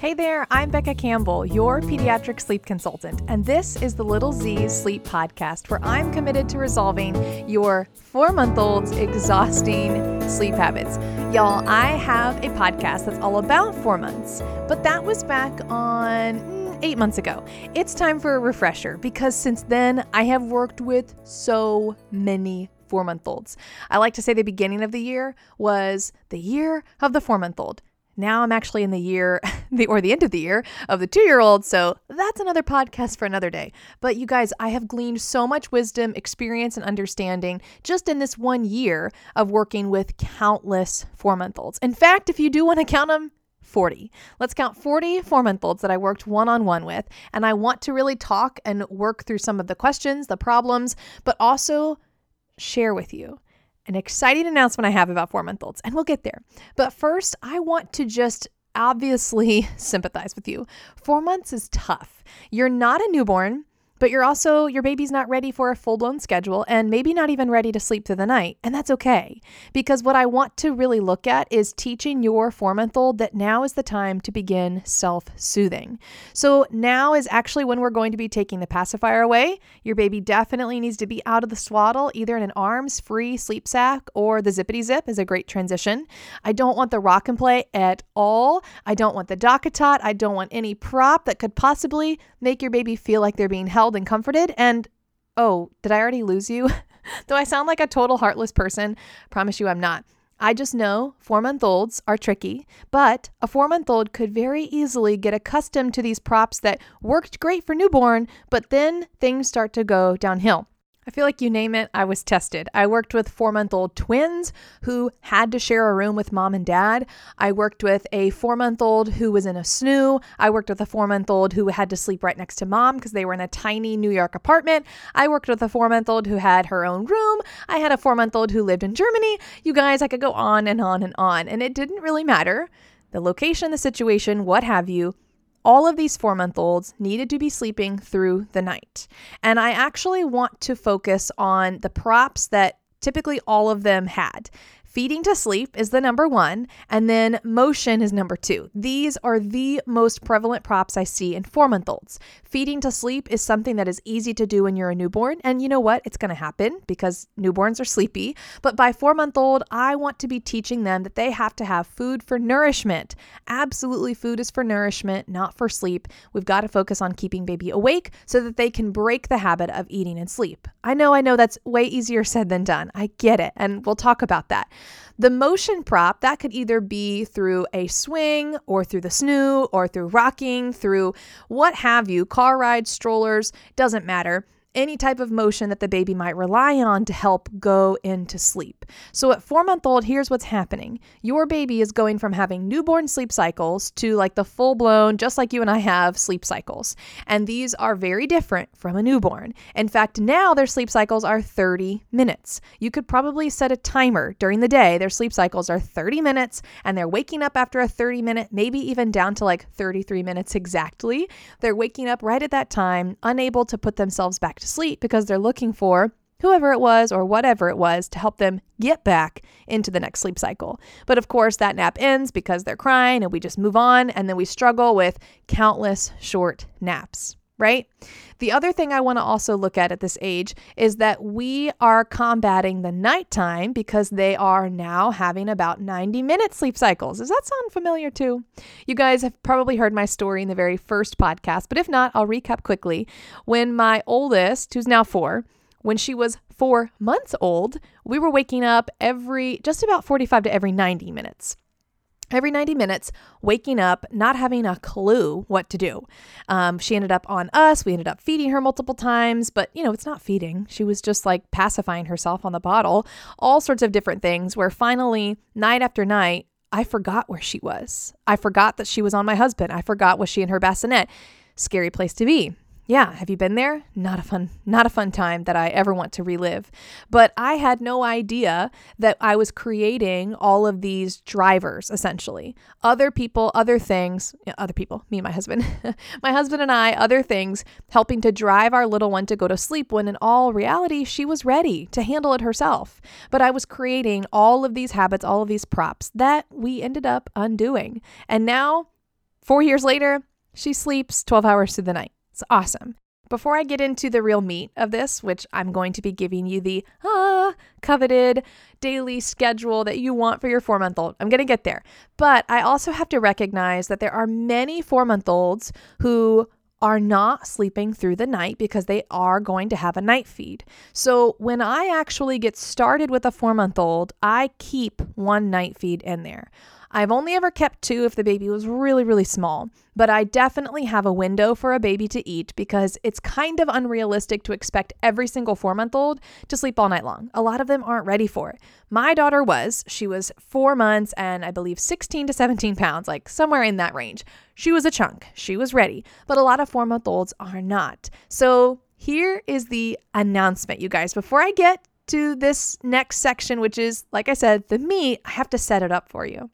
Hey there, I'm Becca Campbell, your pediatric sleep consultant, and this is the Little Z's Sleep Podcast, where I'm committed to resolving your four month old's exhausting sleep habits. Y'all, I have a podcast that's all about four months, but that was back on mm, eight months ago. It's time for a refresher because since then I have worked with so many four month olds. I like to say the beginning of the year was the year of the four month old. Now I'm actually in the year, the or the end of the year of the two year old. So that's another podcast for another day. But you guys, I have gleaned so much wisdom, experience, and understanding just in this one year of working with countless four month olds. In fact, if you do want to count them, 40. Let's count 40 four month olds that I worked one on one with. And I want to really talk and work through some of the questions, the problems, but also share with you an exciting announcement I have about four month olds, and we'll get there. But first, I want to just obviously sympathize with you. Four months is tough. You're not a newborn but you're also, your baby's not ready for a full blown schedule and maybe not even ready to sleep through the night. And that's okay. Because what I want to really look at is teaching your four month old that now is the time to begin self soothing. So now is actually when we're going to be taking the pacifier away. Your baby definitely needs to be out of the swaddle, either in an arms free sleep sack or the Zipadee-Zip is a great transition. I don't want the rock and play at all. I don't want the DockATot. I don't want any prop that could possibly make your baby feel like they're being held and comforted. And oh, did I already lose you? Do I sound like a total heartless person? Promise you I'm not. I just know four month olds are tricky, but a four month old could very easily get accustomed to these props that worked great for newborn, but then things start to go downhill. I feel like you name it, I was tested. I worked with four month old twins who had to share a room with mom and dad. I worked with a four month old who was in a snoo. I worked with a four month old who had to sleep right next to mom because they were in a tiny New York apartment. I worked with a four month old who had her own room. I had a four month old who lived in Germany. You guys, I could go on and on and on. And it didn't really matter the location, the situation, what have you all of these four month olds needed to be sleeping through the night. And I actually want to focus on the props that typically all of them had. Feeding to sleep is the number one, and then motion is number two. These are the most prevalent props I see in four month olds. Feeding to sleep is something that is easy to do when you're a newborn, and you know what? It's going to happen because newborns are sleepy. But by four month old, I want to be teaching them that they have to have food for nourishment. Absolutely, food is for nourishment, not for sleep. We've got to focus on keeping baby awake so that they can break the habit of eating and sleep. I know, I know that's way easier said than done. I get it, and we'll talk about that. The motion prop, that could either be through a swing or through the snoo or through rocking, through what have you, car rides, strollers, doesn't matter any type of motion that the baby might rely on to help go into sleep. So at four month old, here's what's happening your baby is going from having newborn sleep cycles to like the full blown, just like you and I have, sleep cycles. And these are very different from a newborn. In fact, now their sleep cycles are 30 minutes. You could probably set a timer during the day. Their sleep cycles are 30 minutes and they're waking up after a 30 minute, maybe even down to like 33 minutes exactly. They're waking up right at that time, unable to put themselves back to sleep because they're looking for whoever it was or whatever it was to help them get back into the next sleep cycle. But of course, that nap ends because they're crying and we just move on and then we struggle with countless short naps. Right? The other thing I want to also look at at this age is that we are combating the nighttime because they are now having about 90 minute sleep cycles. Does that sound familiar too? You guys have probably heard my story in the very first podcast, but if not, I'll recap quickly. When my oldest, who's now four, when she was four months old, we were waking up every just about 45 to every 90 minutes every 90 minutes, waking up, not having a clue what to do. Um, she ended up on us. We ended up feeding her multiple times, but you know, it's not feeding. She was just like pacifying herself on the bottle, all sorts of different things. Where finally, night after night, I forgot where she was. I forgot that she was on my husband. I forgot was she in her bassinet. Scary place to be. Yeah, have you been there? Not a fun not a fun time that I ever want to relive. But I had no idea that I was creating all of these drivers essentially. Other people, other things, other people, me and my husband. my husband and I, other things helping to drive our little one to go to sleep when in all reality she was ready to handle it herself. But I was creating all of these habits, all of these props that we ended up undoing. And now Four years later, she sleeps 12 hours through the night. It's awesome. Before I get into the real meat of this, which I'm going to be giving you the ah, coveted daily schedule that you want for your four month old, I'm going to get there. But I also have to recognize that there are many four month olds who are not sleeping through the night because they are going to have a night feed. So when I actually get started with a four month old, I keep one night feed in there. I've only ever kept two if the baby was really, really small, but I definitely have a window for a baby to eat because it's kind of unrealistic to expect every single four month old to sleep all night long. A lot of them aren't ready for it. My daughter was, she was four months and I believe 16 to 17 pounds, like somewhere in that range. She was a chunk, she was ready, but a lot of four month olds are not. So here is the announcement, you guys. Before I get to this next section, which is, like I said, the meat, I have to set it up for you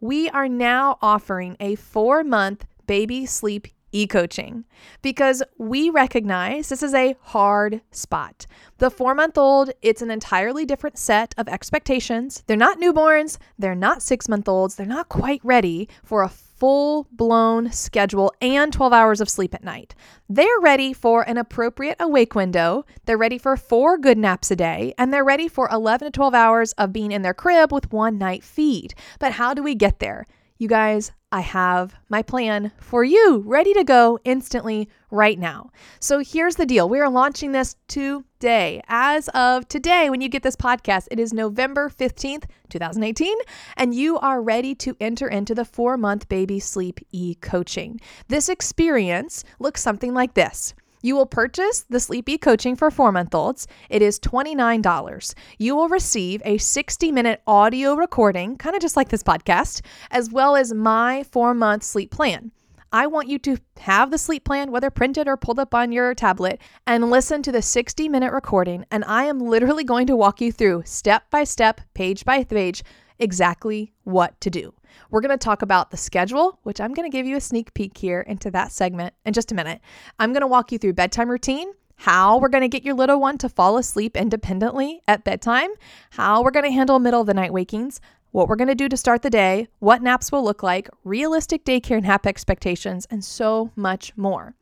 we are now offering a four month baby sleep e coaching because we recognize this is a hard spot. The four month old, it's an entirely different set of expectations. They're not newborns, they're not six month olds, they're not quite ready for a full blown schedule and 12 hours of sleep at night. They're ready for an appropriate awake window. They're ready for four good naps a day, and they're ready for 11 to 12 hours of being in their crib with one night feed. But how do we get there? You guys, I have my plan for you ready to go instantly right now. So here's the deal we are launching this today. As of today, when you get this podcast, it is November 15th, 2018, and you are ready to enter into the four month baby sleep e coaching. This experience looks something like this. You will purchase the Sleepy coaching for four month olds. It is $29. You will receive a 60 minute audio recording, kind of just like this podcast, as well as my four month sleep plan. I want you to have the sleep plan, whether printed or pulled up on your tablet, and listen to the 60 minute recording. And I am literally going to walk you through step by step, page by page, exactly what to do. We're going to talk about the schedule, which I'm going to give you a sneak peek here into that segment in just a minute. I'm going to walk you through bedtime routine, how we're going to get your little one to fall asleep independently at bedtime, how we're going to handle middle of the night wakings, what we're going to do to start the day, what naps will look like, realistic daycare nap expectations, and so much more.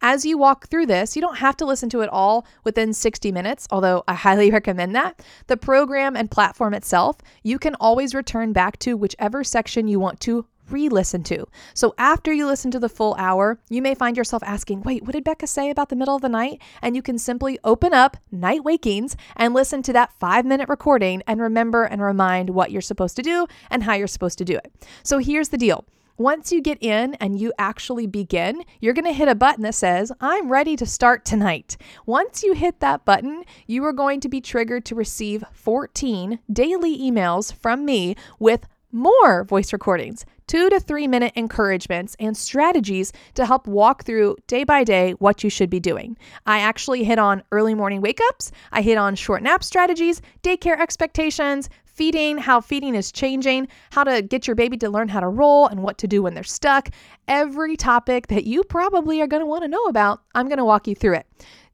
As you walk through this, you don't have to listen to it all within 60 minutes, although I highly recommend that. The program and platform itself, you can always return back to whichever section you want to re listen to. So after you listen to the full hour, you may find yourself asking, wait, what did Becca say about the middle of the night? And you can simply open up Night Wakings and listen to that five minute recording and remember and remind what you're supposed to do and how you're supposed to do it. So here's the deal once you get in and you actually begin, you're going to hit a button that says, I'm ready to start tonight. Once you hit that button, you are going to be triggered to receive 14 daily emails from me with more voice recordings, two to three minute encouragements, and strategies to help walk through day by day what you should be doing. I actually hit on early morning wake ups, I hit on short nap strategies, daycare expectations, feeding, how feeding is changing, how to get your baby to learn how to roll, and what to do when they're stuck. Every topic that you probably are going to want to know about, I'm going to walk you through it.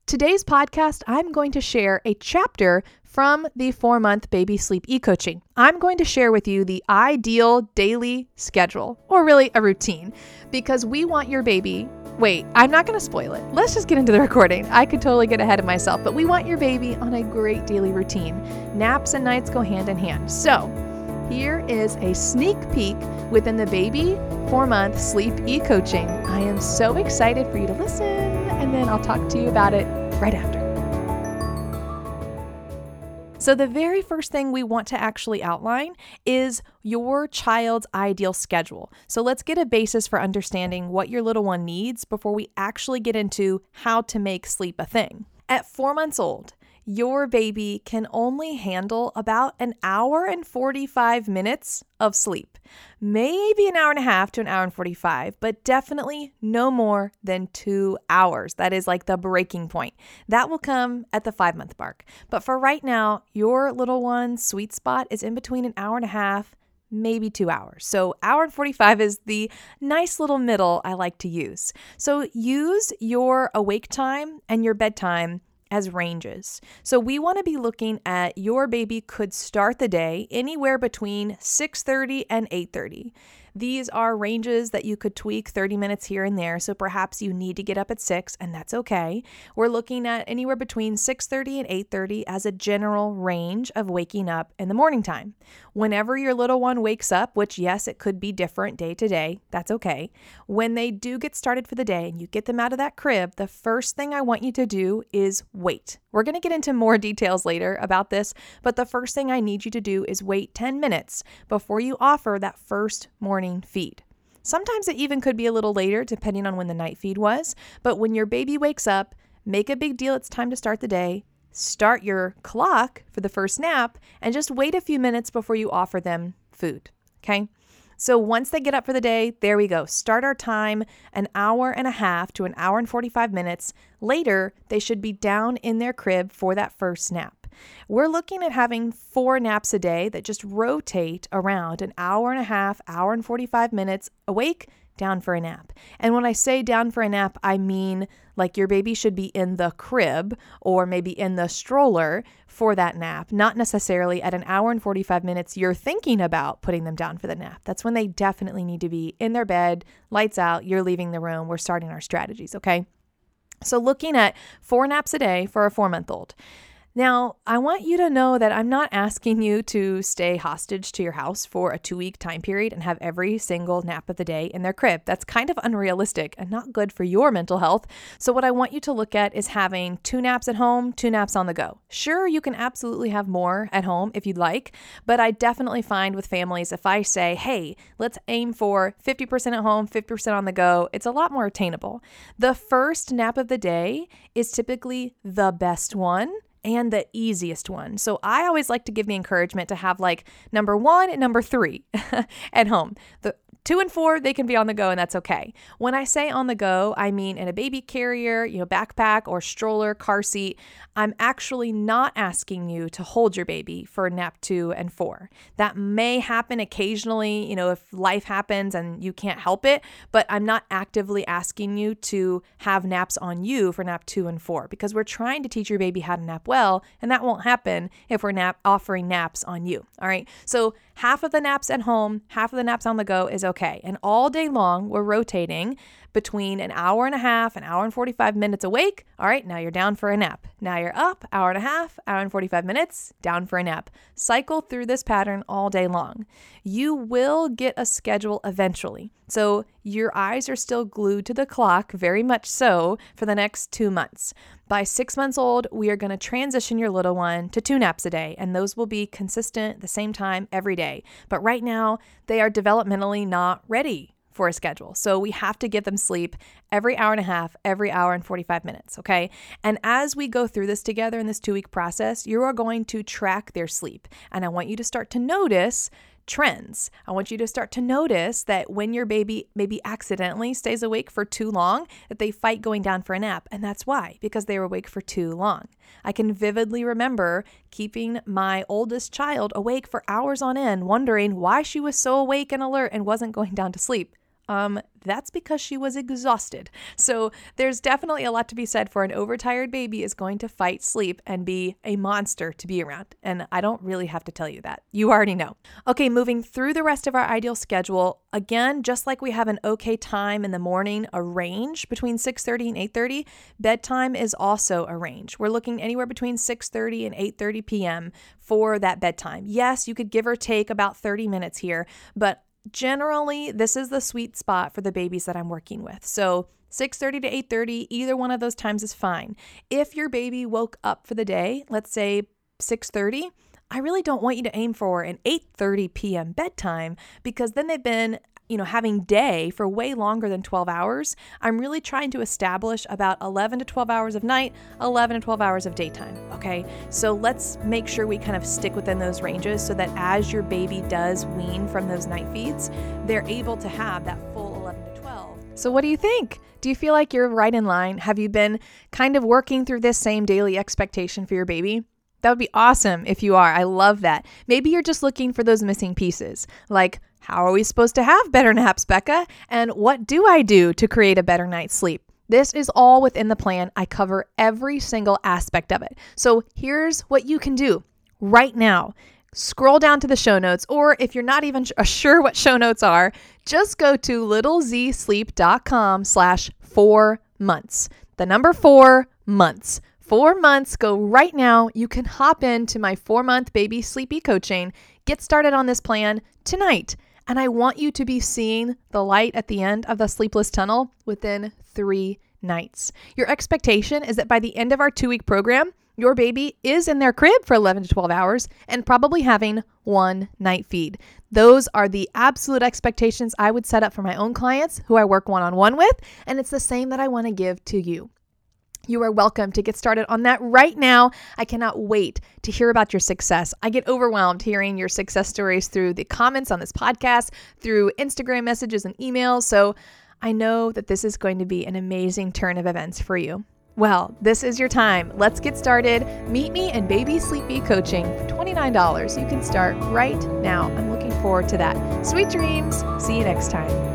Today's podcast, I'm going to share a chapter from the four month baby sleep e coaching. I'm going to share with you the ideal daily schedule, or really a routine, because we want your baby Wait, I'm not going to spoil it. Let's just get into the recording. I could totally get ahead of myself, but we want your baby on a great daily routine. Naps and nights go hand in hand. So, here is a sneak peek within the baby four month sleep e coaching. I am so excited for you to listen, and then I'll talk to you about it right after. So, the very first thing we want to actually outline is your child's ideal schedule. So, let's get a basis for understanding what your little one needs before we actually get into how to make sleep a thing. At four months old, your baby can only handle about an hour and 45 minutes of sleep. Maybe an hour and a half to an hour and 45, but definitely no more than two hours. That is like the breaking point. That will come at the five month mark. But for right now, your little one's sweet spot is in between an hour and a half maybe two hours. So, hour and 45 is the nice little middle I like to use. So, use your awake time and your bedtime as ranges. So we want to be looking at your baby could start the day anywhere between 6:30 and 8:30. These are ranges that you could tweak 30 minutes here and there. So perhaps you need to get up at 6 and that's okay. We're looking at anywhere between 6:30 and 8:30 as a general range of waking up in the morning time. Whenever your little one wakes up, which yes, it could be different day to day, that's okay. When they do get started for the day and you get them out of that crib, the first thing I want you to do is wait. We're going to get into more details later about this, but the first thing I need you to do is wait 10 minutes before you offer that first morning feed. Sometimes it even could be a little later, depending on when the night feed was. But when your baby wakes up, make a big deal it's time to start the day. Start your clock for the first nap and just wait a few minutes before you offer them food. Okay. So once they get up for the day, there we go. Start our time an hour and a half to an hour and 45 minutes. Later, they should be down in their crib for that first nap. We're looking at having four naps a day that just rotate around an hour and a half, hour and 45 minutes awake, down for a nap. And when I say down for a nap, I mean like your baby should be in the crib or maybe in the stroller for that nap, not necessarily at an hour and 45 minutes you're thinking about putting them down for the nap. That's when they definitely need to be in their bed, lights out, you're leaving the room, we're starting our strategies, okay? So, looking at four naps a day for a four month old. Now, I want you to know that I'm not asking you to stay hostage to your house for a two week time period and have every single nap of the day in their crib. That's kind of unrealistic and not good for your mental health. So, what I want you to look at is having two naps at home, two naps on the go. Sure, you can absolutely have more at home if you'd like, but I definitely find with families, if I say, hey, let's aim for 50% at home, 50% on the go, it's a lot more attainable. The first nap of the day is typically the best one and the easiest one. So I always like to give the encouragement to have like number one and number three at home. The Two and four, they can be on the go, and that's okay. When I say on the go, I mean in a baby carrier, you know, backpack or stroller, car seat. I'm actually not asking you to hold your baby for nap two and four. That may happen occasionally, you know, if life happens and you can't help it, but I'm not actively asking you to have naps on you for nap two and four because we're trying to teach your baby how to nap well, and that won't happen if we're nap offering naps on you. All right. So half of the naps at home, half of the naps on the go is okay. And all day long, we're rotating between an hour and a half, an hour and 45 minutes awake. All right, now you're down for a nap. Now you're up, hour and a half, hour and 45 minutes, down for a nap. Cycle through this pattern all day long. You will get a schedule eventually. So your eyes are still glued to the clock, very much so, for the next two months. By six months old, we are going to transition your little one to two naps a day, and those will be consistent the same time every day. But right now, they are developmentally not ready for a schedule. So we have to give them sleep every hour and a half, every hour and 45 minutes, okay? And as we go through this together in this two week process, you are going to track their sleep. And I want you to start to notice trends. I want you to start to notice that when your baby maybe accidentally stays awake for too long, that they fight going down for a nap. And that's why, because they were awake for too long. I can vividly remember keeping my oldest child awake for hours on end, wondering why she was so awake and alert and wasn't going down to sleep. Um, that's because she was exhausted. So there's definitely a lot to be said for an overtired baby is going to fight sleep and be a monster to be around. And I don't really have to tell you that. You already know. Okay, moving through the rest of our ideal schedule. Again, just like we have an okay time in the morning, a range between 6:30 and 8:30, bedtime is also a range. We're looking anywhere between 6:30 and 8:30 p.m. for that bedtime. Yes, you could give or take about 30 minutes here, but generally this is the sweet spot for the babies that I'm working with. So 6:30 to 8:30, either one of those times is fine. If your baby woke up for the day, let's say 6:30, I really don't want you to aim for an 8:30 p.m. bedtime because then they've been you know, having day for way longer than 12 hours, I'm really trying to establish about 11 to 12 hours of night, 11 to 12 hours of daytime. Okay. So let's make sure we kind of stick within those ranges so that as your baby does wean from those night feeds, they're able to have that full 11 to 12. So, what do you think? Do you feel like you're right in line? Have you been kind of working through this same daily expectation for your baby? That would be awesome if you are. I love that. Maybe you're just looking for those missing pieces, like how are we supposed to have better naps, Becca? And what do I do to create a better night's sleep? This is all within the plan. I cover every single aspect of it. So here's what you can do right now scroll down to the show notes, or if you're not even sure what show notes are, just go to littlezsleep.com slash four months. The number four months. Four months, go right now. You can hop into my four month baby sleepy coaching. Get started on this plan tonight. And I want you to be seeing the light at the end of the sleepless tunnel within three nights. Your expectation is that by the end of our two week program, your baby is in their crib for 11 to 12 hours and probably having one night feed. Those are the absolute expectations I would set up for my own clients who I work one on one with, and it's the same that I want to give to you. You are welcome to get started on that right now. I cannot wait to hear about your success. I get overwhelmed hearing your success stories through the comments on this podcast, through Instagram messages and emails. So I know that this is going to be an amazing turn of events for you. Well, this is your time. Let's get started. Meet me in Baby Sleepy Coaching for $29. You can start right now. I'm looking forward to that. Sweet dreams. See you next time.